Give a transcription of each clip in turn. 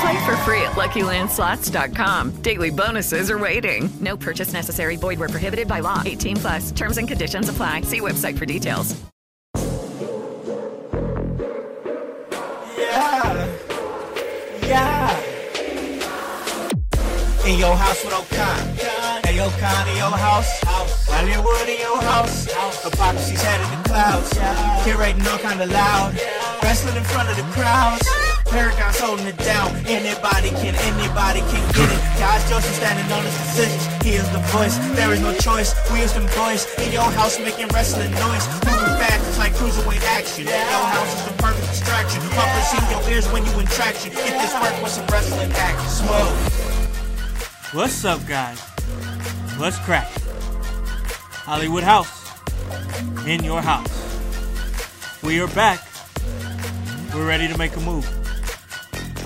Play for free at LuckyLandSlots.com. Daily bonuses are waiting. No purchase necessary. Void where prohibited by law. 18 plus. Terms and conditions apply. See website for details. Yeah. Yeah. In your house with O'Con. Hey, O'Con in your house. Hollywood in your house. Hypocrisy's head in the clouds. Curating all kind of loud. Wrestling in front of the crowds. Holding it down. Anybody can, anybody can get it. Guys Joseph standing on his decisions. He is the voice. There is no choice. We is them boys in your house making wrestling noise. Moving fast, it's like cruiserweight action. Your house is the perfect distraction. Pumpers in your ears when you in traction. Get this work with some wrestling action. Smoke. What's up, guys? What's crack? Hollywood Howse. In your house. We are back. We're ready to make a move.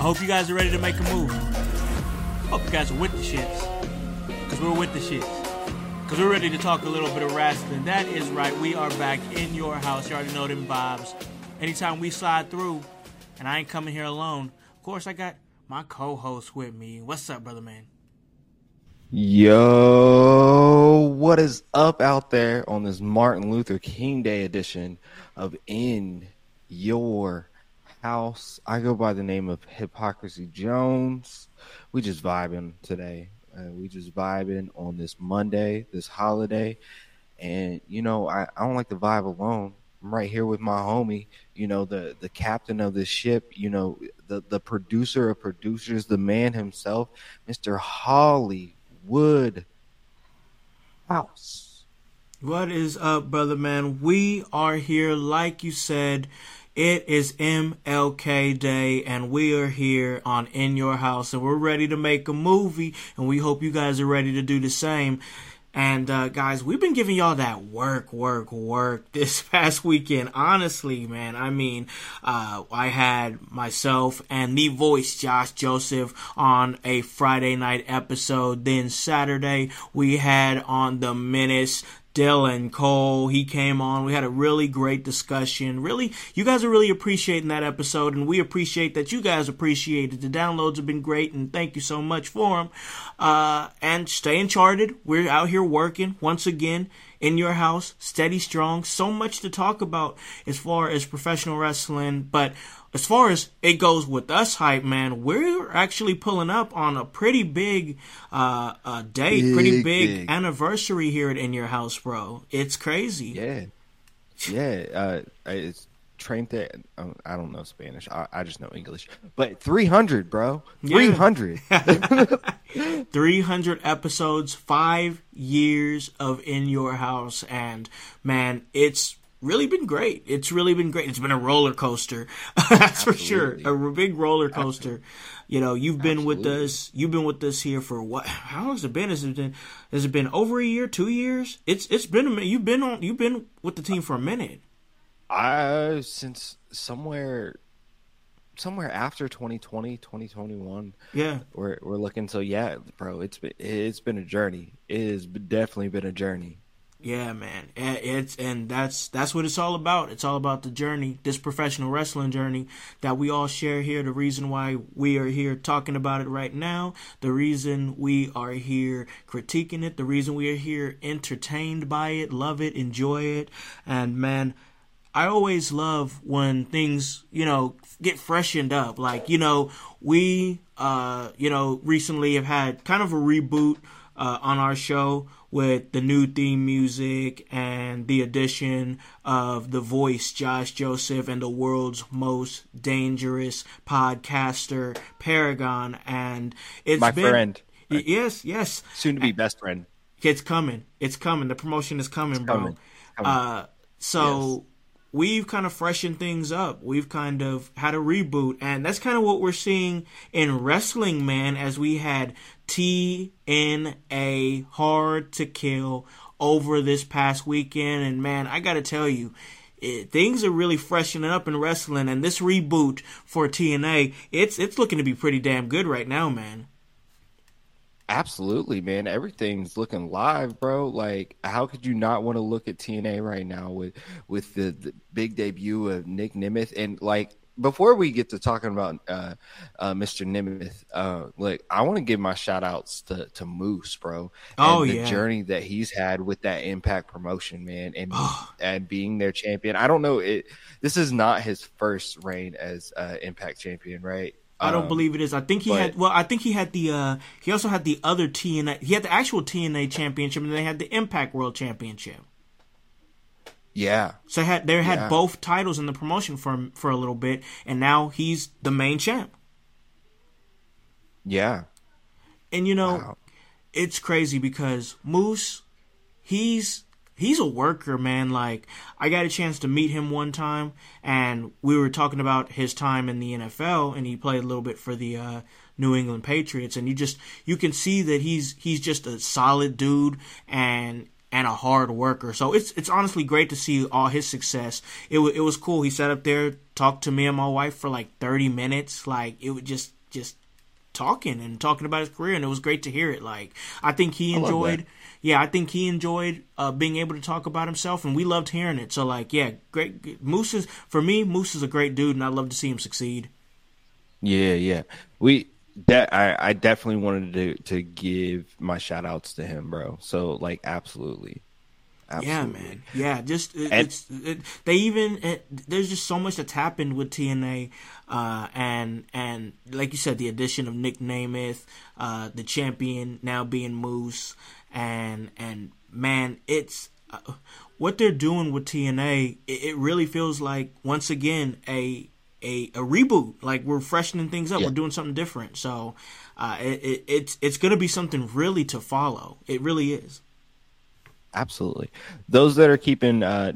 I hope you guys are ready to make a move. Hope you guys are with the shits. Because we're with the shits. Because we're ready to talk a little bit of wrestling. That is right. We are back in your house. You already know them vibes. Anytime we slide through, and I ain't coming here alone, of course, I got my co host with me. What's up, brother man? Yo, what is up out there on this Martin Luther King Day edition of In Your House? I go by the name of Hypocrisy Jones. We just vibing today. Uh, we just vibing on this Monday, this holiday. And, you know, I, I don't like to vibe alone. I'm right here with my homie, you know, the, the captain of this ship, you know, the, the producer of producers, the man himself, Mr. Hollywood Howse. What is up, brother man? We are here, like you said. It is MLK Day, and we are here on In Your House, and we're ready to make a movie, and we hope you guys are ready to do the same. And uh, guys, we've been giving y'all that work, work, work this past weekend. Honestly, man, I mean, uh, I had myself and the voice Josh Joseph on a Friday night episode. Then Saturday we had on the Menace Dylan Cole. He came on. We had a really great discussion. Really, you guys are really appreciating that episode, and we appreciate that you guys appreciate it. The downloads have been great, and thank you so much for them. Uh, and stay uncharted. We're out here working once again in your house, steady strong. So much to talk about as far as professional wrestling, but as far as it goes with us, hype man, we're actually pulling up on a pretty big uh, uh date, Big, pretty big, big. anniversary here at In Your House, bro. It's crazy. Yeah, yeah. Uh, it's treinta. that I don't know Spanish. I, I just know English. But three hundred, bro. Yeah. Three hundred. 300 episodes, five years of In Your House, and man, it's really been great. It's really been great. It's been a roller coaster, that's for sure. A big roller coaster. You know, you've been with us. You've been with us here for what? How long has it been? Has it been? Has it been over a year? Two years? It's it's been a minute. You've been on. You've been with the team for a minute. I since somewhere, somewhere after 2020, 2021. Yeah. We're we're looking. So yeah, bro. It's been it's been a journey. It has definitely been a journey. Yeah, man. It's and that's that's what it's all about. It's all about the journey, this professional wrestling journey that we all share here. The reason why we are here talking about it right now, the reason we are here critiquing it, the reason we are here entertained by it, love it, enjoy it, and man, I always love when things, you know, get freshened up. Like, you know, we, uh, you know, recently have had kind of a reboot uh, on our show with the new theme music and the addition of the voice Josh Joseph and the world's most dangerous podcaster Paragon and it's My been, friend. Yes, yes. Soon to be best friend. It's coming. It's coming. The promotion is coming, bro. coming. It's coming. Uh, so we've kind of freshened things up. We've kind of had a reboot, and that's kind of what we're seeing in wrestling, man. As we had TNA Hard to Kill over this past weekend, and man, I got to tell you. It, things are really freshening up in wrestling, and this reboot for TNA, it's it's looking to be pretty damn good right now, man. Absolutely, man. Everything's looking live, bro. Like, how could you not want to look at TNA right now with with the, the big debut of Nic Nemeth? And like, before we get to talking about uh, uh, Mr. Nemeth, uh, like, I want to give my shout outs to, to Moose, bro. And Oh, the yeah. journey that he's had with that Impact promotion, man, and and being their champion. I don't know it. This is not his first reign as uh, Impact champion, right? I don't Um, believe it is. I think he but- had. Well, I think he had the. uh He also had the other TNA. He had the actual TNA championship, and they had the Impact World Championship. Yeah, So they had they had Yeah. both titles in the promotion for for a little bit, and now he's the main champ. yeah. And you know, Wow. it's crazy because Moose, he's he's a worker, man. Like I got a chance to meet him one time, and we were talking about his time in the NFL, and he played a little bit for the uh, New England Patriots, and you just you can see that he's he's just a solid dude and and a hard worker. So it's it's honestly great to see all his success. It wa it was cool. He sat up there, talked to me and my wife for like thirty minutes. Like it was just just talking and talking about his career, and it was great to hear it. Like I think he enjoyed. Yeah, I think he enjoyed uh, being able to talk about himself, and we loved hearing it. So, like, yeah, great. Moose is for me. Moose is a great dude, and I love to see him succeed. Yeah, yeah. We that I, I definitely wanted to to give my shout outs to him, bro. So like absolutely. absolutely. Yeah, man. Yeah, just it, And- it's it, they even it, there's just so much that's happened with TNA, uh, and and like you said, the addition of Nic Nemeth, uh, the champion now being Moose, and and man, it's uh, what they're doing with TNA. It really feels like once again a a, a reboot. Like we're freshening things up. Yeah. We're doing something different. So uh, it, it, it's it's gonna be something really to follow. It really is. Absolutely. Those that are keeping uh,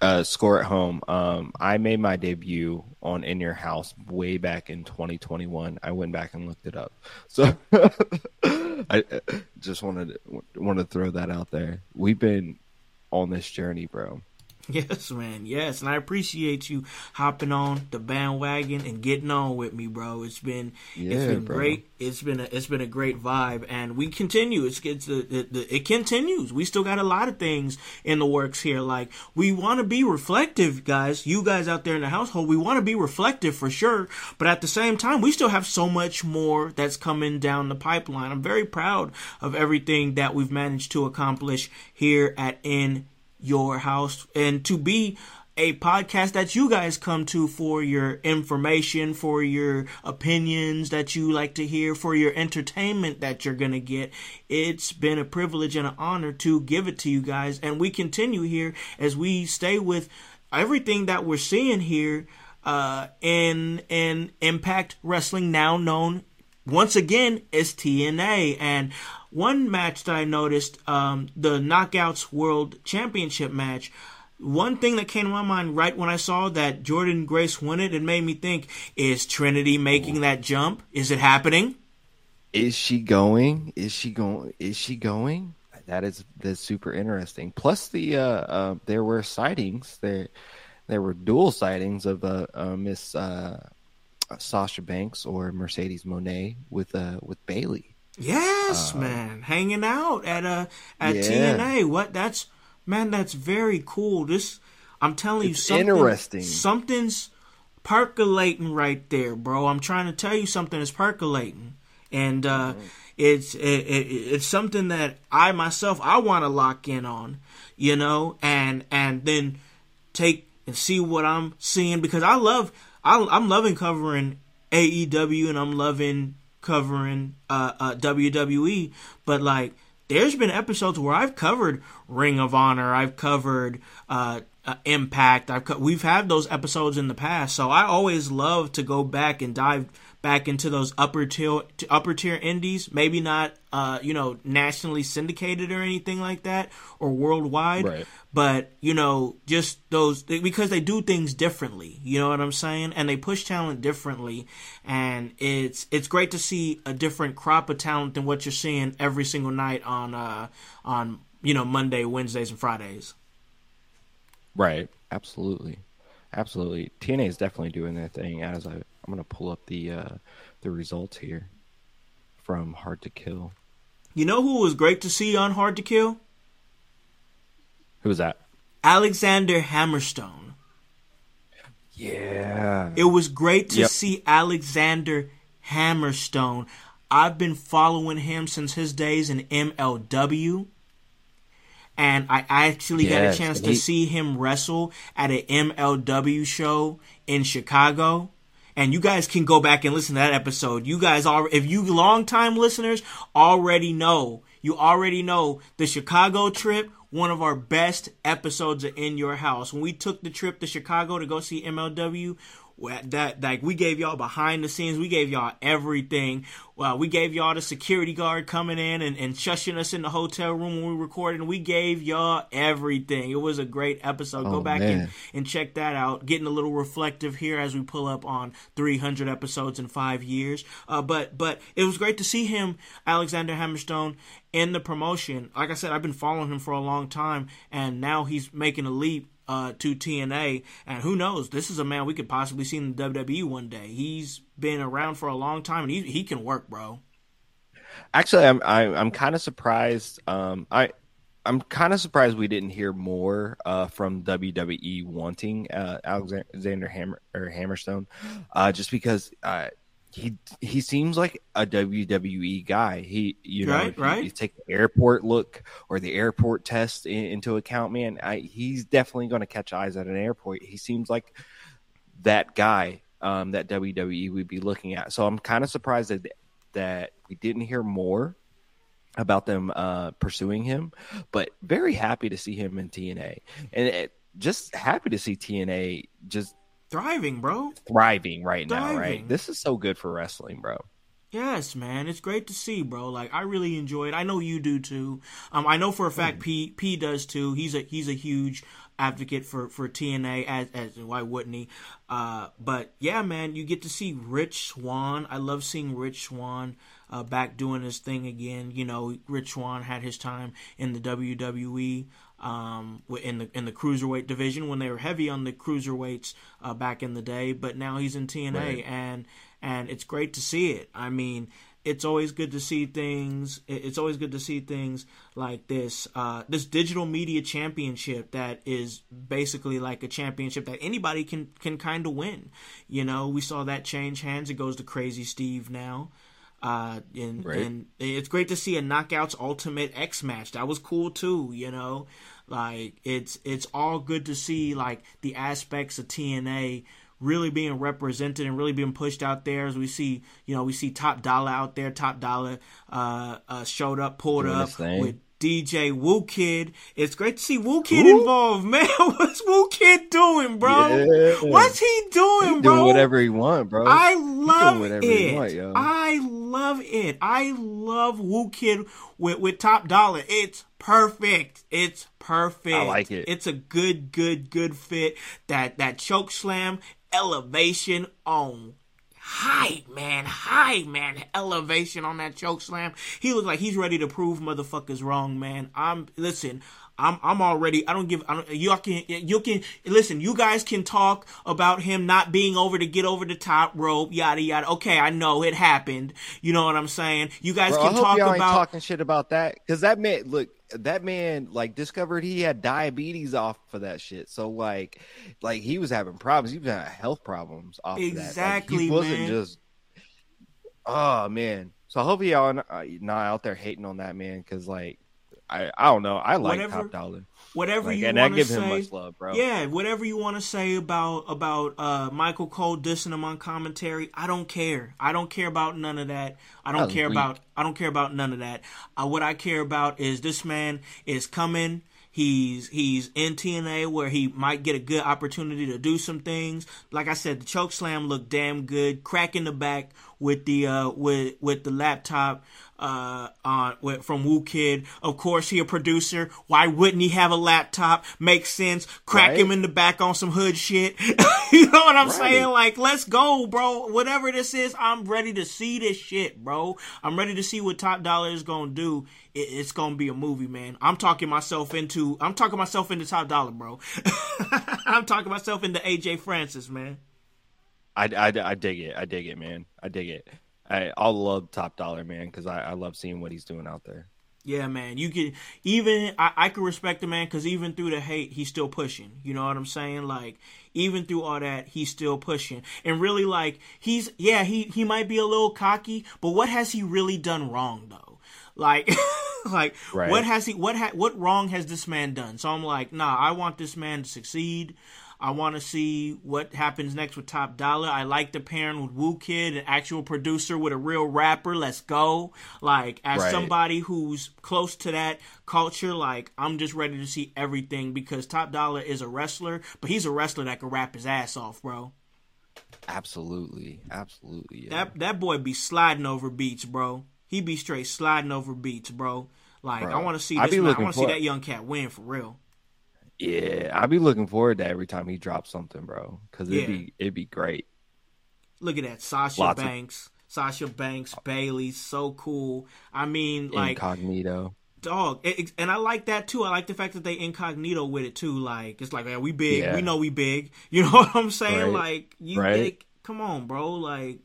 uh, score at home, um, I made my debut on In Your House way back in 2021. I went back and looked it up. So I just wanted to, wanted to throw that out there. We've been on this journey, bro. Yes, man. Yes, and I appreciate you hopping on the bandwagon and getting on with me, bro. It's been it's Yeah, been bro. great. It's been a, it's been a great vibe, and we continue. It's, it's the, the, the it continues. We still got a lot of things in the works here. Like we want to be reflective, guys. You guys out there in the household, we want to be reflective for sure. But at the same time, we still have so much more that's coming down the pipeline. I'm very proud of everything that we've managed to accomplish here at In your house and to be a podcast that you guys come to for your information, for your opinions that you like to hear, for your entertainment that you're going to get. It's been a privilege and an honor to give it to you guys. And we continue here as we stay with everything that we're seeing here uh, in, in Impact Wrestling, now known once again is TNA. And one match that I noticed, um, the Knockouts World Championship match. One thing that came to my mind right when I saw that Jordynne Grace won it, it made me think: Is Trinity making that jump? Is it happening? Is she going? Is she going? Is she going? That is that's super interesting. Plus, the uh, uh there were sightings there. There were dual sightings of uh, uh Miss uh, Sasha Banks or Mercedes Moné with uh with Bayley. Yes, man, hanging out at uh at Yeah. TNA. What? That's man, that's very cool. This, I'm telling you, something, interesting. Something's percolating right there, bro. I'm trying to tell you something is percolating, and uh, Mm-hmm. it's it, it, it's something that I myself I want to lock in on, you know, and and then take and see what I'm seeing because I love I, I'm loving covering AEW and I'm loving covering uh, uh, WWE, but like there's been episodes where I've covered Ring of Honor, I've covered uh, uh, Impact, I've co- we've had those episodes in the past, so I always love to go back and dive back into those upper tier upper tier indies. Maybe not, uh, you know, nationally syndicated or anything like that, or worldwide. Right. But you know, just those because they do things differently. You know what I'm saying? And they push talent differently, and it's it's great to see a different crop of talent than what you're seeing every single night on uh, on you know Monday, Wednesdays, and Fridays. Right. Absolutely. Absolutely. TNA is definitely doing their thing. As I, I'm going to pull up the uh, the results here from Hard to Kill. You know who was great to see on Hard to Kill? Who was that? Alexander Hammerstone. Yeah. It was great to Yep. see Alexander Hammerstone. I've been following him since his days in MLW. And I actually got a chance and to see him wrestle at an MLW show in Chicago. And you guys can go back and listen to that episode. You guys are, if you longtime listeners already know, you already know the Chicago trip, one of our best episodes In Your House. When we took the trip to Chicago to go see MLW, that like we gave y'all behind the scenes, we gave y'all everything. Well, we gave y'all the security guard coming in and, and shushing us in the hotel room when we recorded. And we gave y'all everything. It was a great episode. go Oh, back and, and check that out. Getting a little reflective here as we pull up on 300 episodes in five years. Uh, but but it was great to see him, Alexander Hammerstone, in the promotion. Like I said, I've been following him for a long time, and now he's making a leap. Uh, to TNA, and who knows? This is a man we could possibly see in the WWE one day. He's been around for a long time, and he he can work, bro. Actually, I'm I'm, I'm kind of surprised. Um, I I'm kind of surprised we didn't hear more uh, from WWE wanting uh, Alexander Hammer or Hammerstone, uh, just because uh, he he seems like a WWE guy. He you know Right, you- you take the airport look or the airport test in, into account, man. I, he's definitely going to catch eyes at an airport. He seems like that guy um, that WWE would be looking at. So I'm kind of surprised that that we didn't hear more about them uh, pursuing him, but very happy to see him in TNA, and it, just happy to see TNA just Thriving, bro. thriving right now. Right, this is so good for wrestling, bro. Yes, man, it's great to see, bro. Like I really enjoy it. I know you do too. Um, I know for a fact P P does too. He's a he's a huge advocate for for TNA as as why wouldn't he? Uh, but yeah, man, you get to see Rich Swann. I love seeing Rich Swann uh, back doing his thing again. You know, Rich Swann had his time in the WWE um, in the in the cruiserweight division when they were heavy on the cruiserweights uh, back in the day. But now he's in TNA, Right. and and it's great to see it. I mean, it's always good to see things. It's always good to see things like this. Uh, this digital media championship that is basically like a championship that anybody can can kind of win. You know, we saw that change hands. It goes to Crazy Steve now. Uh, and Right. and it's great to see a knockouts ultimate X match. That was cool too. You know, like it's it's all good to see like the aspects of TNA really being represented and really being pushed out there. As we see, you know, we see Top Dollar out there. Top Dollar uh, uh, showed up, pulled Doing up with DJ Whoo Kid. It's great to see Whoo Kid involved, man. What's Whoo Kid doing, bro? Yeah. What's he doing, bro? doing whatever he want, bro. I love it. want, yo. I love it. I love Whoo Kid with, with Top Dollar. It's perfect. It's perfect. I like it. It's a good, good, good fit. That that choke slam elevation on high, man, high, man, elevation on that choke slam. He looks like he's ready to prove motherfuckers wrong, man. I'm listen. I'm I'm already. I don't give. I don't, you can you can listen. You guys can talk about him not being over to get over the top rope, yada yada. Okay, I know it happened. You know what I'm saying. You guys Bro, can talk y'all about. talking shit about that because that meant look, that man like discovered he had diabetes off of that shit. So like, like he was having problems. He was having health problems off of that. Like, Exactly, he wasn't man. just. Oh man. So hopefully y'all uh, not out there hating on that man because like, I I don't know. I like Whatever- Top Dollar. whatever Like, you and I want to give say. him much love, bro. Yeah, whatever you want to say about about uh, Michael Cole dissing him on commentary, I don't care. I don't care about none of that. I don't care weak. about I don't care about none of that. Uh, what I care about is this man is coming. He's he's in TNA where he might get a good opportunity to do some things. Like I said, the choke slam looked damn good. Crack in the back with the uh with with the laptop uh on with, from Whoo Kid. Of course, he a producer. Why wouldn't he have a laptop? Makes sense. Crack Right. him in the back on some hood shit. you know what I'm Right. saying? Like, let's go, bro. Whatever this is, I'm ready to see this shit, bro. I'm ready to see what Top Dollar is gonna do. It, it's gonna be a movie, man. I'm talking myself into. I'm talking myself into Top Dollar, bro. I'm talking myself into AJ Francis, man. I, I, I dig it. I dig it, man. I dig it. I I love Top Dollar, man, because I, I love seeing what he's doing out there. Yeah, man. You can even I, I can respect the man because even through the hate, he's still pushing. You know what I'm saying? Like even through all that, he's still pushing. And really, like he's yeah, he he might be a little cocky, but what has he really done wrong though? Like, like Right. what has he what ha, what wrong has this man done? So I'm like, nah, I want this man to succeed. I want to see what happens next with Top Dollar. I like the pairing with Whoo Kid, an actual producer with a real rapper. Let's go. Like, as Right. somebody who's close to that culture, like, I'm just ready to see everything because Top Dollar is a wrestler, but he's a wrestler that can rap his ass off, bro. Absolutely, absolutely. Yeah. That that boy be sliding over beats, bro. He be straight sliding over beats, bro. Like, Bro, I want to see I this man. I want to see that young cat win for real. Yeah, I'll be looking forward to every time he drops something, bro, because it'd Yeah. be it'd be great. Look at that, Sasha Lots of- Banks. Sasha Banks, Bayley, so cool. I mean, like, Incognito. dog it, it- and i like that too i like the fact that they incognito with it too like it's like man we big Yeah. we know we big you know what i'm saying Right. like you Right. they- come on bro like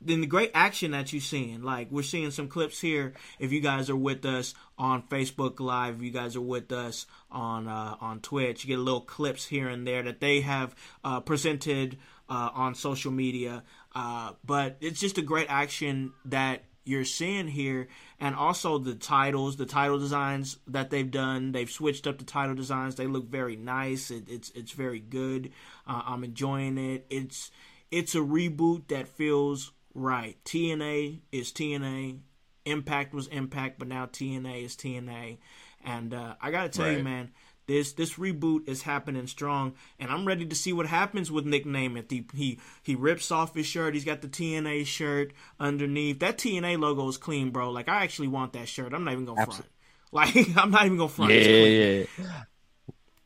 then the great action that you're seeing like we're seeing some clips here. If you guys are with us on facebook live if you guys are with us on uh, on twitch you get little clips here and there that they have uh, presented uh, on social media. Uh, but it's just a great action that you're seeing here. And also the titles the title designs that they've done. They've switched up the title designs. They look very nice. It, it's it's very good. Uh, i'm enjoying it. It's it's a reboot that feels right tna is tna impact was impact but now tna is tna and uh, i gotta tell you man this this reboot is happening strong, and I'm ready to see what happens with Nic Nemeth. He he he rips off his shirt. He's got the TNA shirt underneath. That TNA logo is clean, bro. Like I actually want that shirt. I'm not even gonna front. Like I'm not even gonna front. Yeah, clean. yeah.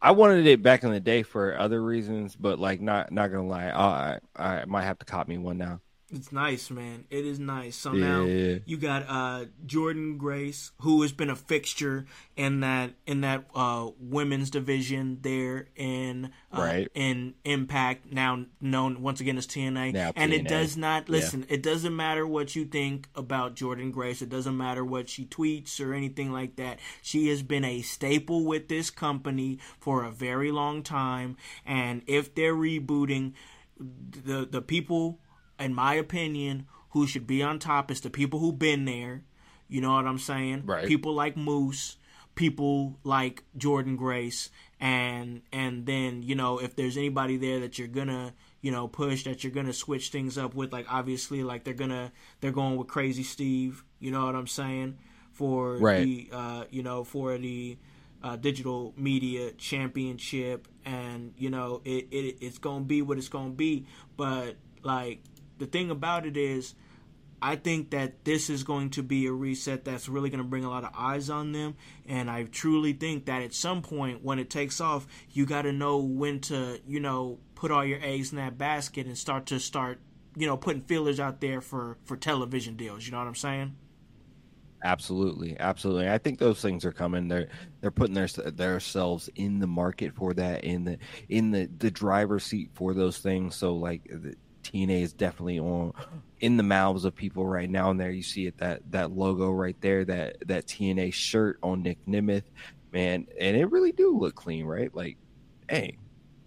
I wanted it back in the day for other reasons, but like not not gonna lie, I I, I might have to cop me one now. It's nice, man. It is nice. So now you got uh, Jordynne Grace, who has been a fixture in that in that uh, women's division there in uh, Right. in Impact. Now known once again as TNA, Now and it does not Yeah. listen. It doesn't matter what you think about Jordynne Grace. It doesn't matter what she tweets or anything like that. She has been a staple with this company for a very long time, and if they're rebooting, the the people, in my opinion, who should be on top is the people who've been there. You know what I'm saying? Right. People like Moose, people like Jordynne Grace, and and then you know if there's anybody there that you're gonna you know push that you're gonna switch things up with, like obviously like they're gonna they're going with Crazy Steve. You know what I'm saying? For Right. the uh, you know for the uh, digital media championship, and you know it, it it's gonna be what it's gonna be. But like the thing about it is, I think that this is going to be a reset that's really going to bring a lot of eyes on them. And I truly think that at some point when it takes off, you got to know when to, you know, put all your eggs in that basket and start to start, you know, putting feelers out there for, for television deals. You know what I'm saying? Absolutely, absolutely. I think those things are coming. They're they're putting their themselves in the market for that, in the in the the driver's seat for those things. So like TNA is definitely on in the mouths of people right now. And there you see it that that logo right there, that that TNA shirt on Nic Nemeth, man, and it really do look clean, right? Like, hey,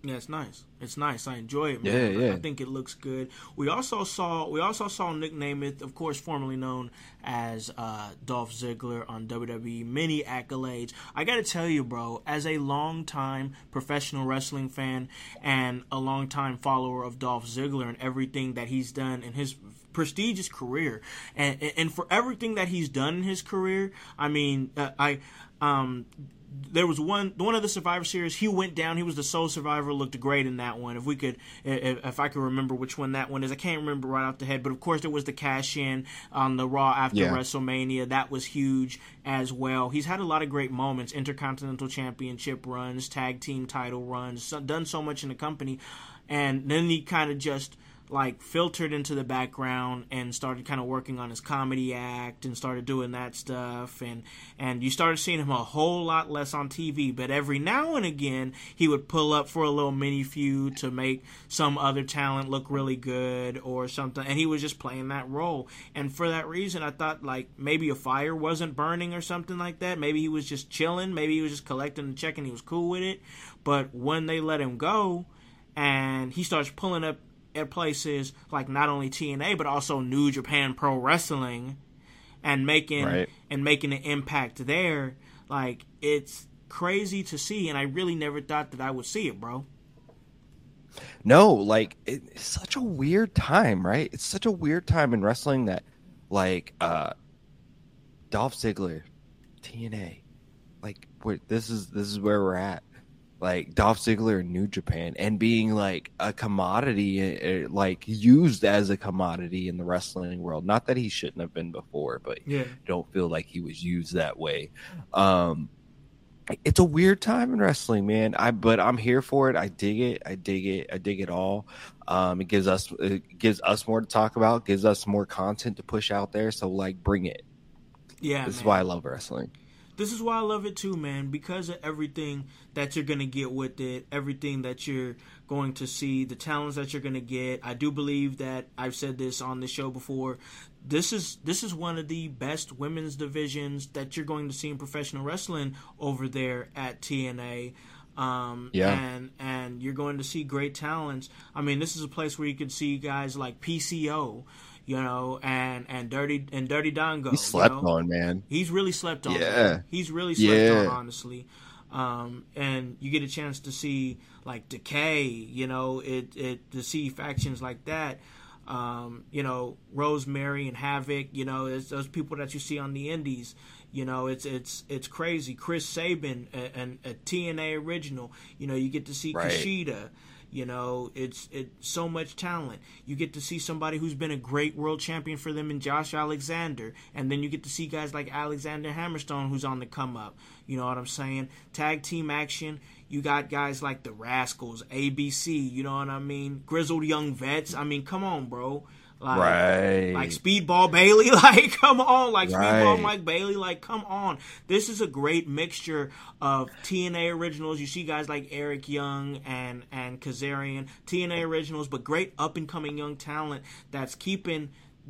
Yeah, it's nice. It's nice. I enjoy it, man. Yeah, yeah. I think it looks good. We also saw we also saw Nic Nemeth, of course, formerly known as uh, Dolph Ziggler on WWE. Many accolades. I got to tell you, bro, as a longtime professional wrestling fan and a longtime follower of Dolph Ziggler and everything that he's done in his prestigious career, and and for everything that he's done in his career, I mean, uh, I um there was one one of the Survivor Series. He went down. He was the sole survivor. Looked great in that one. If we could, if, if I could remember which one that one is, I can't remember right off the head. But of course, there was the cash in on the Raw after Yeah. WrestleMania. That was huge as well. He's had a lot of great moments: Intercontinental Championship runs, tag team title runs. Done so much in the company, and then he kind of just like filtered into the background and started kind of working on his comedy act and started doing that stuff. And and you started seeing him a whole lot less on TV but every now and again he would pull up for a little mini feud to make some other talent look really good or something. And he was just playing that role. And for that reason I thought like maybe a fire wasn't burning or something like that. Maybe he was just chilling. Maybe he was just collecting the check and he was cool with it. But when they let him go and he starts pulling up at places like not only TNA but also New Japan Pro Wrestling and making Right. and making an impact there like it's crazy to see and I really never thought that I would see it bro No, like it, it's such a weird time, right? It's such a weird time in wrestling that, like, uh, Dolph Ziggler, TNA, like, this is this is where we're at. Like Dolph Ziggler in New Japan and being like a commodity, uh, like used as a commodity in the wrestling world. Not that he shouldn't have been before, but Yeah. don't feel like he was used that way. Um, it's a weird time in wrestling, man. I but I'm here for it. I dig it. I dig it. I dig it all. Um, it gives us it gives us more to talk about. Gives us more content to push out there. So like, bring it. yeah This is why I love wrestling. This is why I love it too, man. Because of everything that you're gonna get with it, everything that you're going to see, the talents that you're gonna get. I do believe that I've said this on the show before. This is this is one of the best women's divisions that you're going to see in professional wrestling over there at TNA. Um, Yeah. and and you're going to see great talents. I mean, this is a place where you can see guys like PCO, you know, and and Dirty and Dirty Dango. He slept you know? on, man. He's really slept on. Yeah. man. He's really slept on, honestly. Um, and you get a chance to see like Decay, you know, it it to see factions like that. Um, you know, Rosemary and Havok, you know, it's those people that you see on the indies. You know, it's it's it's crazy. Chris Sabin, a, an- a TNA original. You know, you get to see Right. Kushida. You know, it's it's so much talent. You get to see somebody who's been a great world champion for them in Josh Alexander, and then you get to see guys like Alexander Hammerstone who's on the come up. You know what I'm saying? Tag team action. You got guys like the Rascals, ABC. You know what I mean? Grizzled young vets. I mean, come on, bro. Like, Right. like Speedball Bailey, like come on, like Speedball Right. Mike Bailey, like come on. This is a great mixture of TNA originals. You see guys like Eric Young and and Kazarian, TNA originals, but great up and coming young talent that's keeping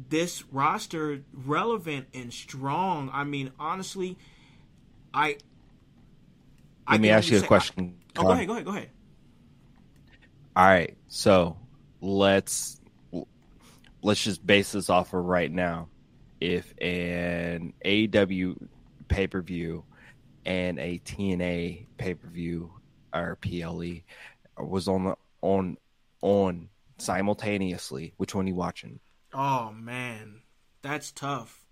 this roster relevant and strong. I mean, honestly, I. I Let me ask you a say- question. Oh, go ahead, go ahead, go ahead. All right, so let's let's just base this off of right now. If an AEW pay per view and a TNA pay per view or PLE was on the on on simultaneously, which one are you watching? Oh man, that's tough.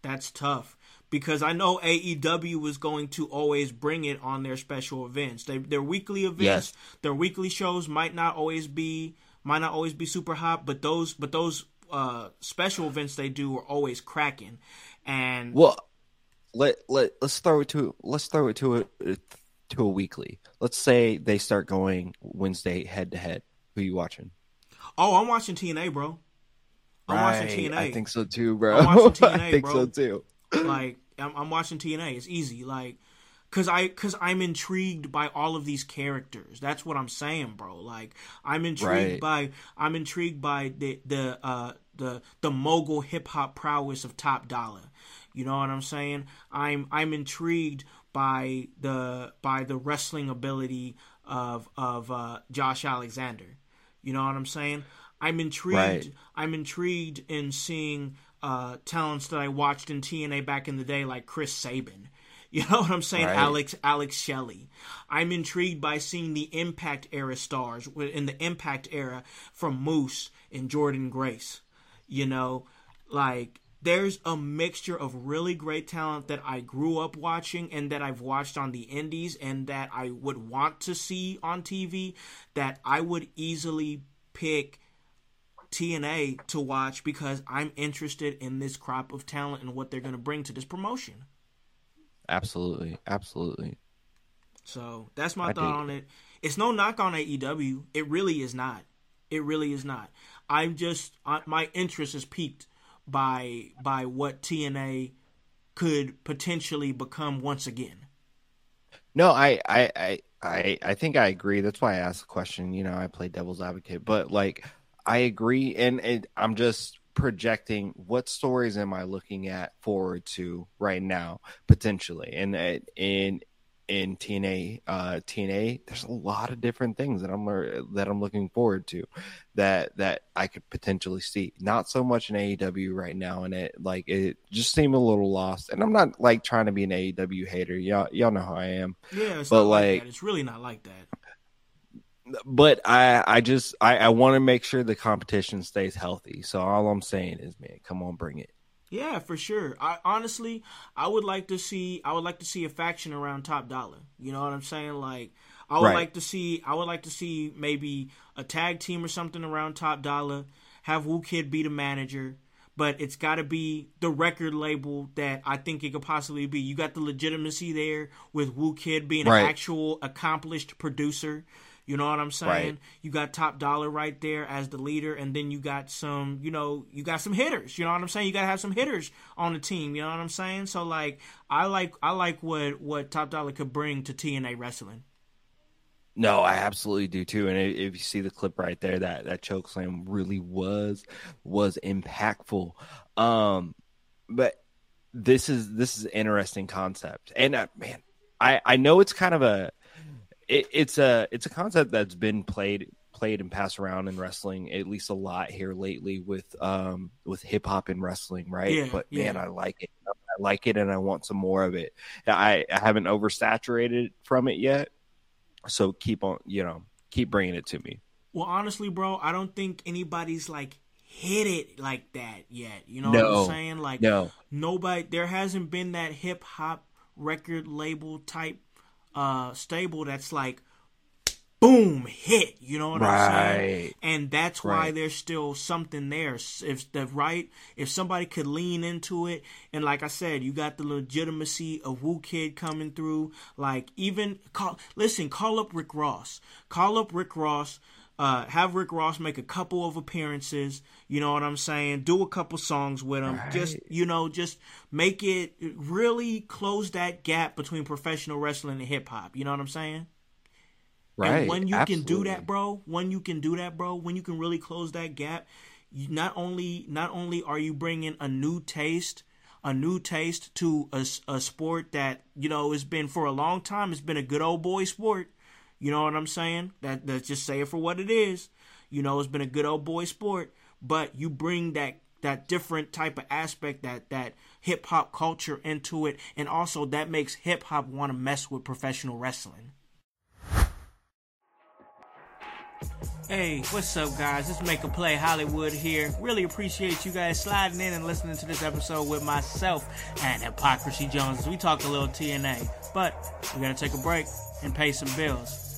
That's tough because I know AEW was going to always bring it on their special events. They, their weekly events, Yes. their weekly shows might not always be might not always be super hot, but those but those uh, special events they do are always cracking. And Well, let let let's throw it to let's throw it to a to a weekly. Let's say they start going Wednesday head to head. Who you watching? oh, I'm watching TNA, bro. I'm watching TNA. I think so too, bro. I'm watching TNA, I think bro. so too. like I'm, I'm watching TNA. It's easy, like, cause I cause I'm intrigued by all of these characters. That's what I'm saying, bro. Like I'm intrigued by I'm intrigued by the the uh the the mogul hip hop prowess of Top Dollar. You know what I'm saying? I'm I'm intrigued by the by the wrestling ability of of uh, Josh Alexander. You know what I'm saying? I'm intrigued. Right. I'm intrigued in seeing uh, talents that I watched in TNA back in the day, like Chris Sabin. You know what I'm saying? Right. Alex Alex Shelley. I'm intrigued by seeing the Impact era stars in the Impact era from Moose and Jordynne Grace. You know, like there's a mixture of really great talent that I grew up watching and that I've watched on the indies and that I would want to see on TV that I would easily pick TNA to watch because I'm interested in this crop of talent and what they're going to bring to this promotion. Absolutely, absolutely. So that's my I thought on it. It's no knock on AEW. It really is not. It really is not. I'm just my interest is piqued by by what TNA could potentially become once again. No, I, I, I, I, I think I agree. That's why I asked the question. You know, I play devil's advocate, but like, I agree, and it, I'm just projecting what stories am I looking at forward to right now potentially, and uh, in in TNA, uh, TNA, there's a lot of different things that I'm that I'm looking forward to, that that I could potentially see. Not so much in AEW right now, and it like it just seemed a little lost. And I'm not like trying to be an AEW hater. Y'all, y'all know how I am. Yeah, it's but like, like, that. It's really not like that. But I, I just, I, I want to make sure the competition stays healthy. So all I'm saying is, man, come on, bring it. Yeah, for sure. I honestly, I would like to see, I would like to see a faction around Top Dollar. You know what I'm saying? Like, I would Right. like to see, I would like to see maybe a tag team or something around Top Dollar. Have Whoo Kid be the manager, but it's got to be the record label that I think it could possibly be. You got the legitimacy there with Whoo Kid being Right. an actual accomplished producer. You know what I'm saying? Right. You got Top Dollar right there as the leader, and then you got some, you know, you got some hitters. You know what I'm saying? You got to have some hitters on the team. You know what I'm saying? So like, I like I like what what Top Dollar could bring to TNA wrestling. No, I absolutely do too. And if you see the clip right there, that that choke slam really was was impactful. Um, but this is this is an interesting concept, and uh, man, I I know it's kind of a it, it's a it's a concept that's been played played and passed around in wrestling at least a lot here lately with um with hip hop and wrestling, right? Yeah, but man, yeah. I like it. I like it, and I want some more of it. I I haven't oversaturated from it yet so keep on you know keep bringing it to me Well, honestly, bro, I don't think anybody's like hit it like that yet. You know what I'm saying? Like No. nobody there hasn't been that hip hop record label type uh stable that's like boom hit, you know what I'm saying? And that's why Right. there's still something there. If the right if somebody could lean into it and like I said, you got the legitimacy of Whoo Kid coming through, like even call listen, call up Rick Ross. Call up Rick Ross uh, have Rick Ross make a couple of appearances. You know what I'm saying? Do a couple songs with him. Just you know, just make it really close that gap between professional wrestling and hip hop. You know what I'm saying? right And when you can do that, bro, when you can do that, bro, when you can really close that gap, you not only not only are you bringing a new taste, a new taste to a, a sport that you know has been for a long time. It's been a good old boy sport. You know what I'm saying? That let's just say it for what it is. You know, it's been a good old boy sport, but you bring that that different type of aspect that that hip hop culture into it, and also that makes hip hop want to mess with professional wrestling. Hey, what's up, guys? It's Make a Play Hollywood here. Really appreciate you guys sliding in and listening to this episode with myself and Hypocrisy Jones. We talk a little TNA, but we're gonna take a break and pay some bills.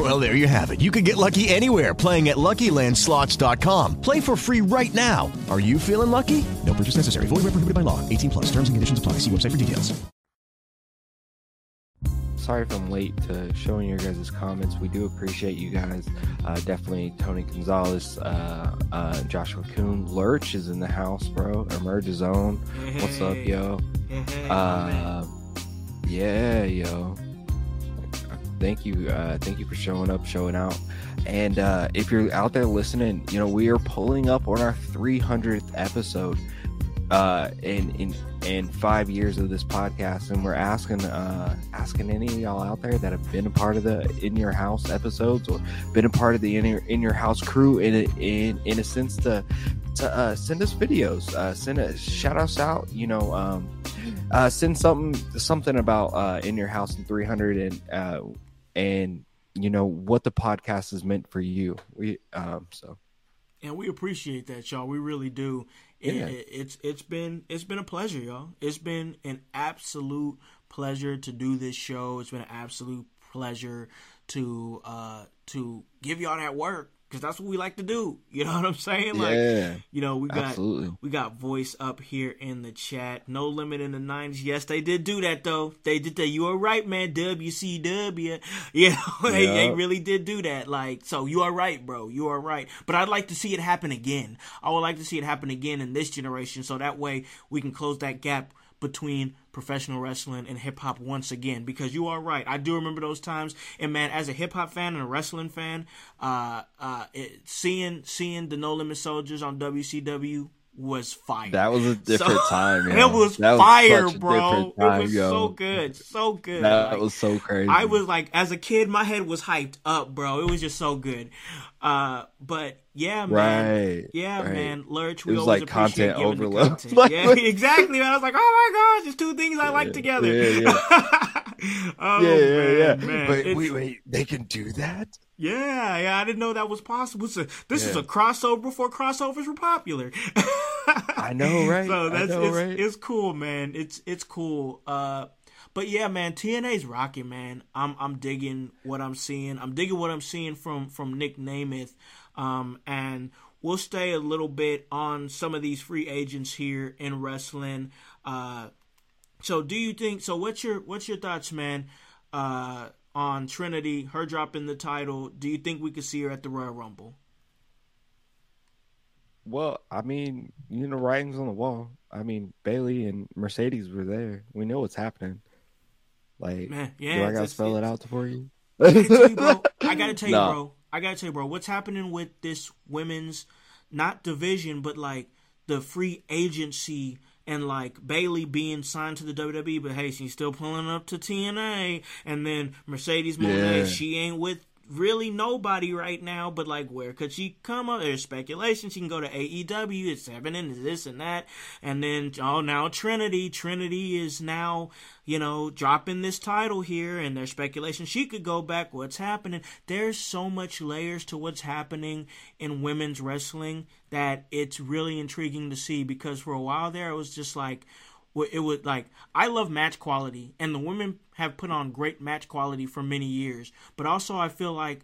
Well, there you have it. You can get lucky anywhere playing at LuckyLandSlots.com. Play for free right now. Are you feeling lucky? No purchase necessary. Void where prohibited by law. 18 plus. Terms and conditions apply. See website for details. sorry if I'm late to showing your guys' comments. We do appreciate you guys. Uh, definitely Tony Gonzalez, uh, uh, Joshua Kuhn, Lurch is in the house, bro. Emerge Zone. What's up, yo? Uh, yeah, yo. Thank you, uh, thank you for showing up, showing out. And uh, if you're out there listening, you know we are pulling up on our 300th episode uh, in in in five years of this podcast, and we're asking uh, asking any of y'all out there that have been a part of the in your house episodes or been a part of the in your in your house crew in a, in in a sense to to uh, send us videos, uh, send us shout us out, you know, um, uh, send something something about uh, in your house in 300 and uh, and you know what the podcast is meant for you. We um, so and we appreciate that, y'all. We really do. It, Yeah. it- it's it's been it's been a pleasure, y'all. It's been an absolute pleasure to do this show. It's been an absolute pleasure to uh to give y'all that work because that's what we like to do. You know what I'm saying? Like, Yeah, you know, we got absolutely. we got voice up here in the chat. No limit in the nineties. Yes, they did do that though. They did that. You are right, man. WCW. You know, they, they really did do that. Like, so you are right, bro. You are right. But I'd like to see it happen again. I would like to see it happen again in this generation, so that way we can close that gap between professional wrestling and hip hop once again. Because you are right. I do remember those times. And man, as a hip hop fan and a wrestling fan, uh, uh, it, seeing seeing the No Limit Soldiers on WCW was fire. That was a different time, yo. It was That fire, a bro. time, it was yo. so good, so good. that Like, was so crazy. I was like, as a kid, my head was hyped up, bro. It was just so good. Uh, but yeah, man. Right, Yeah, right. man. Lurch, It we was always like appreciate content overload. content. Yeah, exactly. Man. I was like, oh my gosh, there's two things I like together. Yeah, yeah. oh, yeah, yeah, man, yeah. man. Wait, It's- wait, wait. They can do that? Yeah, yeah, I didn't know that was possible. A, this is a crossover before crossovers were popular. I know, right? So that's know, it's, right? it's cool, man. It's it's cool. Uh, but yeah, man, TNA's rocking, man. I'm I'm digging what I'm seeing. I'm digging what I'm seeing from from Nic Nemeth. Um, and we'll stay a little bit on some of these free agents here in wrestling. Uh, so do you think? So what's your what's your thoughts, man? Uh, on Trinity, her dropping the title. Do you think we could see her at the Royal Rumble? Well, I mean, you know, writing's on the wall. I mean, Bayley and Mercedes were there. We know what's happening. Like, Man, do I gotta it's- spell it out for you? I gotta tell you, bro. I gotta tell you, bro. I gotta tell you, bro. What's happening with this women's, not division, but like the free agency and like Bayley being signed to the WWE, but hey, she's still pulling up to TNA, and then Mercedes Moné, Yeah. she ain't with really nobody right now, but like where could she come up? There's speculation she can go to AEW, it's happening, it's this and that, and then oh now Trinity, Trinity is now you know dropping this title here, and there's speculation she could go back. What's happening? There's so much layers to what's happening in women's wrestling that it's really intriguing to see because for a while there it was just like wh- it would like I love match quality and the women have put on great match quality for many years but also I feel like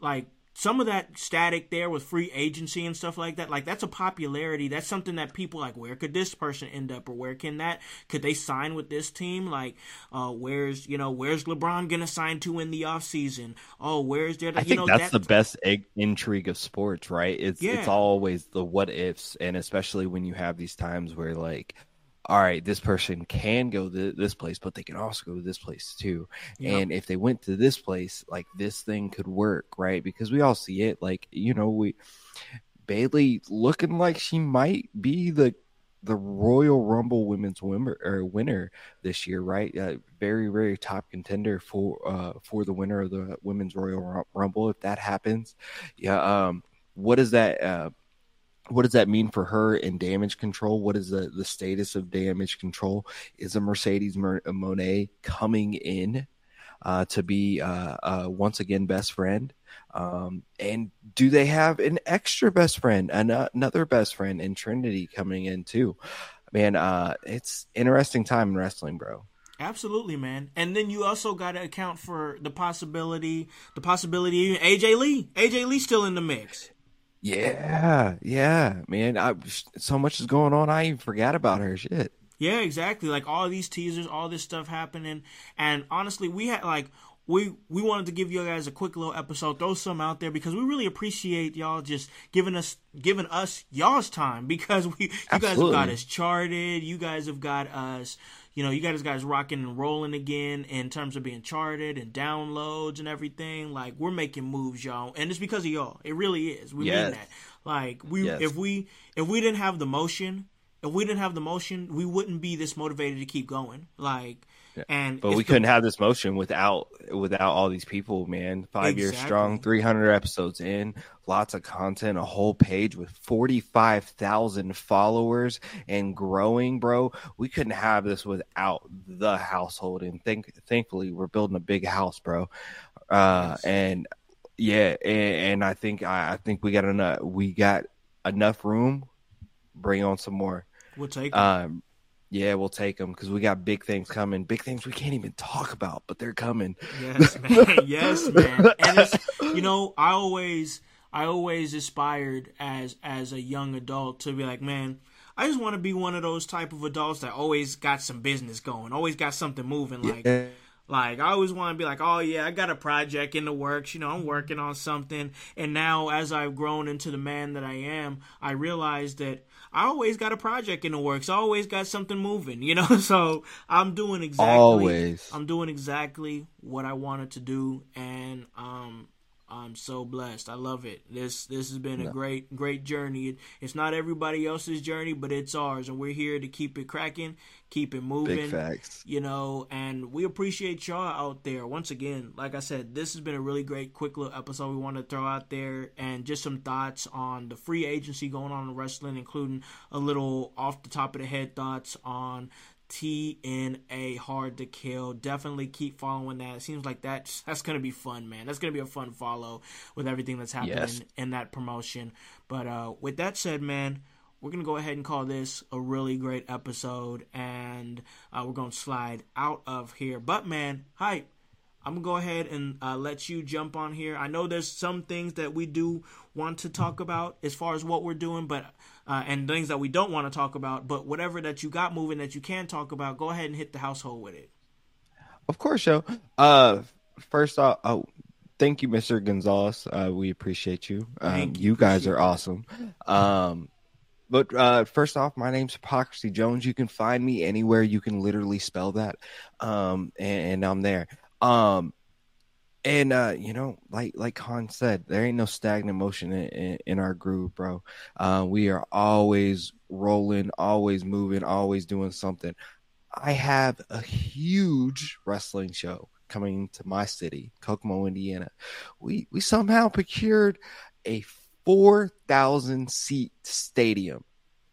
like some of that static there with free agency and stuff like that like that's a popularity that's something that people like where could this person end up or where can that could they sign with this team like uh where's you know where's LeBron gonna sign to in the off season oh where's there I you think know that's that- the best egg- intrigue of sports, right? It's Yeah. it's always the what ifs, and especially when you have these times where like, all right, this person can go to this place, but they can also go to this place too. Yep. And if they went to this place, like this thing could work, right? Because we all see it. Like you know, we Bayley looking like she might be the the Royal Rumble Women's winner or winner this year, right? Uh, very very top contender for uh for the winner of the Women's Royal Rumble if that happens. Yeah, um what does that uh what does that mean for her in damage control? What is the, the status of damage control? Is a Mercedes Mer- Moné coming in uh, to be uh, uh, once again best friend? Um, and do they have an extra best friend, an- another best friend in Trinity coming in too? Man, uh, it's interesting time in wrestling, bro. Absolutely, man. And then you also got to account for the possibility, the possibility AJ Lee. AJ Lee still in the mix. Yeah, yeah, man. I, so much is going on. I even forgot about her. Shit. Yeah, exactly. Like all these teasers, all this stuff happening, and honestly, we had like we we wanted to give you guys a quick little episode, throw some out there because we really appreciate y'all just giving us giving us y'all's time because we you Absolutely. guys have got us charted, you guys have got us you know, you guys guys rocking and rolling again in terms of being charted and downloads and everything. Like we're making moves, y'all, and it's because of y'all. It really is. We yes. mean that. Like we, yes. if we if we didn't have the motion, if we didn't have the motion, we wouldn't be this motivated to keep going. Like and but we couldn't have this motion without without all these people, man. Five exactly. years strong, three hundred episodes in, lots of content, a whole page with forty five thousand followers and growing, bro. We couldn't have this without the household, and think thankfully we're building a big house, bro. Uh, yes. and yeah, and, and I think I, I think we got enough. We got enough room. Bring on some more. We'll take. Um, yeah, we'll take them because we got big things coming. Big things we can't even talk about, but they're coming. Yes, man. yes, man. And it's you know, I always, I always aspired as as a young adult to be like, man, I just want to be one of those type of adults that always got some business going, always got something moving. Like, yeah. like I always want to be like, oh yeah, I got a project in the works. You know, I'm working on something. And now, as I've grown into the man that I am, I realize that I always got a project in the works. I always got something moving, you know. So I'm doing exactly. Always. I'm doing exactly what I wanted to do, and um, I'm so blessed. I love it. This this has been a great great journey. it's not everybody else's journey, but it's ours, and we're here to keep it cracking, keep it moving. Big facts. You know, and we appreciate y'all out there. Once again, like I said, this has been a really great quick little episode we want to throw out there, and just some thoughts on the free agency going on in wrestling, including a little off the top of the head thoughts on TNA Hard to Kill. Definitely keep following that. It seems like that that's gonna be fun, man. That's gonna be a fun follow with everything that's happening yes. in that promotion. But uh, with that said, man, we're gonna go ahead and call this a really great episode, and uh, we're gonna slide out of here. But man, hype. I'm gonna go ahead and uh, let you jump on here. I know there's some things that we do want to talk about as far as what we're doing, but uh, and things that we don't want to talk about. But whatever that you got moving that you can talk about, go ahead and hit the household with it. Of course, yo. Uh, first off, oh, thank you, Mr. Gonzalez. Uh, we appreciate you. Um, you, you guys are awesome. Um, but uh, first off, my name's Hypocrisy Jones. You can find me anywhere you can literally spell that, um, and, and I'm there. Um, and uh, you know, like like Khan said, there ain't no stagnant motion in, in, in our groove, bro. Uh, we are always rolling, always moving, always doing something. I have a huge wrestling show coming to my city, Kokomo, Indiana. We we somehow procured a four thousand seat stadium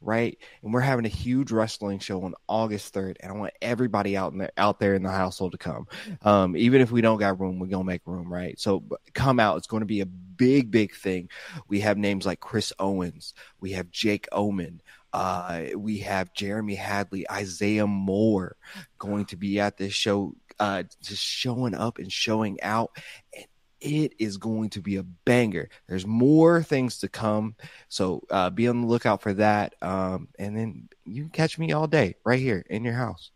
right? And we're having a huge wrestling show on August 3rd, and I want everybody out in there, out there in the household to come. Um, even if we don't got room, we're gonna make room, right? So come out. It's going to be a big, big thing. We have names like Chris Owens, we have Jake Omen. Uh, we have Jeremy Hadley, Isaiah Moore going to be at this show, uh, just showing up and showing out. And it is going to be a banger. There's more things to come, so uh, be on the lookout for that. Um, and then you can catch me all day right here in your house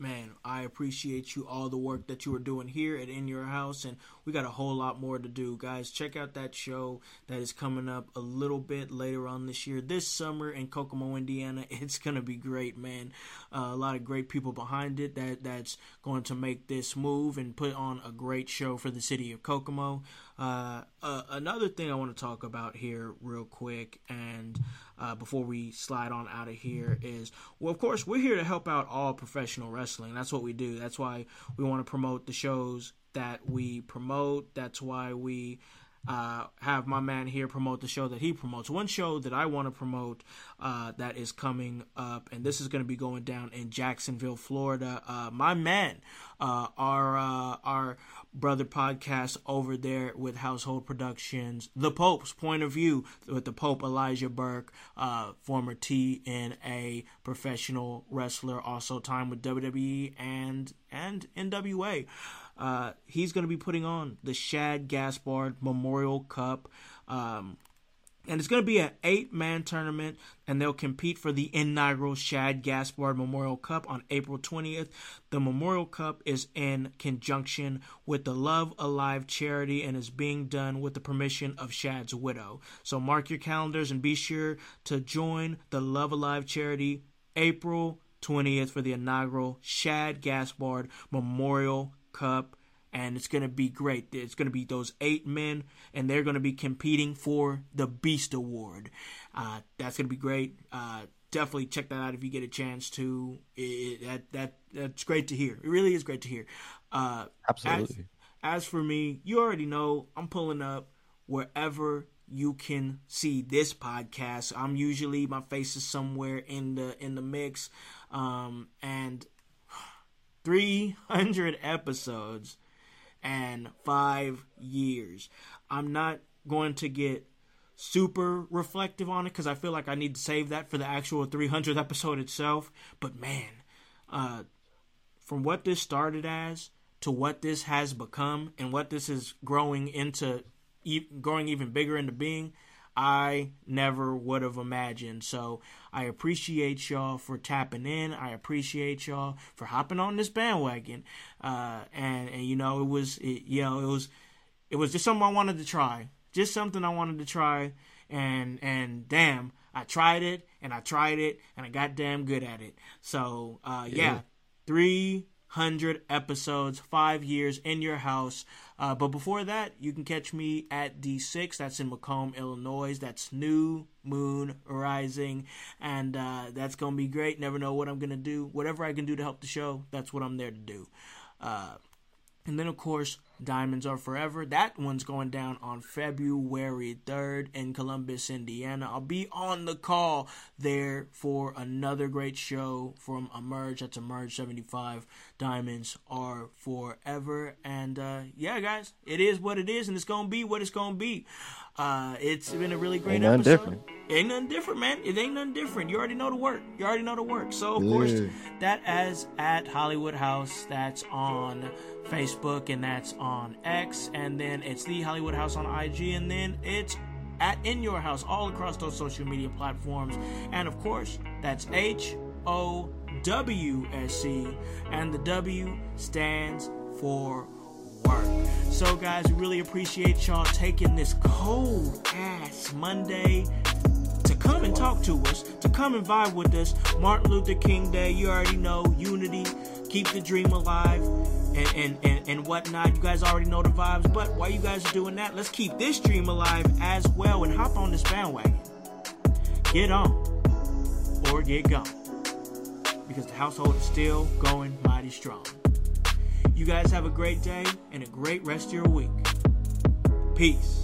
man, I appreciate you all the work that you are doing here at In Your House, and we got a whole lot more to do, guys. Check out that show that is coming up a little bit later on this year, this summer in Kokomo, Indiana. It's gonna be great, man. Uh, a lot of great people behind it that that's going to make this move and put on a great show for the city of Kokomo. Uh, uh, another thing I want to talk about here, real quick, and uh, before we slide on out of here, is well, of course, we're here to help out all professional wrestling. That's what we do. That's why we want to promote the shows that we promote. That's why we uh, have my man here promote the show that he promotes. One show that I want to promote uh, that is coming up, and this is going to be going down in Jacksonville, Florida. Uh, my man, uh, our uh, our brother podcast over there with Household Productions, The Pope's Point of View with the Pope Elijah Burke, uh, former TNA professional wrestler, also time with WWE and and NWA. Uh, he's going to be putting on the Shad Gaspard Memorial Cup. Um, and it's going to be an eight man tournament, and they'll compete for the inaugural Shad Gaspard Memorial Cup on April 20th. The Memorial Cup is in conjunction with the Love Alive charity and is being done with the permission of Shad's widow. So mark your calendars and be sure to join the Love Alive charity April 20th for the inaugural Shad Gaspard Memorial Cup and it's going to be great. It's going to be those eight men, and they're going to be competing for the Beast Award. Uh, that's going to be great. Uh, definitely check that out if you get a chance to. It, that that that's great to hear. It really is great to hear. Uh, Absolutely. As, as for me, you already know I'm pulling up wherever you can see this podcast. I'm usually my face is somewhere in the in the mix, um, and 300 episodes and five years. I'm not going to get super reflective on it because I feel like I need to save that for the actual 300th episode itself. But man, uh, from what this started as to what this has become and what this is growing into, e- growing even bigger into being, I never would have imagined. So I appreciate y'all for tapping in. I appreciate y'all for hopping on this bandwagon. Uh, and and you know it was it, you know it was it was just something I wanted to try. Just something I wanted to try. And and damn, I tried it and I tried it and I got damn good at it. So uh, yeah. yeah, three hundred episodes, five years in your house. Uh, but before that, you can catch me at D6. That's in Macomb, Illinois. That's New Moon Rising. And uh, that's going to be great. Never know what I'm going to do. Whatever I can do to help the show, that's what I'm there to do. Uh, and then, of course, Diamonds Are Forever. That one's going down on February 3rd in Columbus, Indiana. I'll be on the call there for another great show from Emerge. That's Emerge 75. Diamonds Are Forever. And uh, yeah, guys, it is what it is, and it's going to be what it's going to be. Uh, it's been a really great Ain't episode. different. Ain't nothing different, man. It ain't nothing different. You already know the work. You already know the work. So of Yeah. course, that as at Hollywood Howse. That's on Facebook and that's on X, and then it's the Hollywood Howse on IG, and then it's at In Your House all across those social media platforms. And of course, that's H O W S C, and the W stands for work. So, guys, we really appreciate y'all taking this cold ass Monday to come and talk to us, to come and vibe with us. Martin Luther King Day, you already know, unity, keep the dream alive, and, and, and, and whatnot. You guys already know the vibes, but while you guys are doing that, let's keep this dream alive as well and hop on this bandwagon. Get on or get gone because the household is still going mighty strong. You guys have a great day and a great rest of your week. Peace.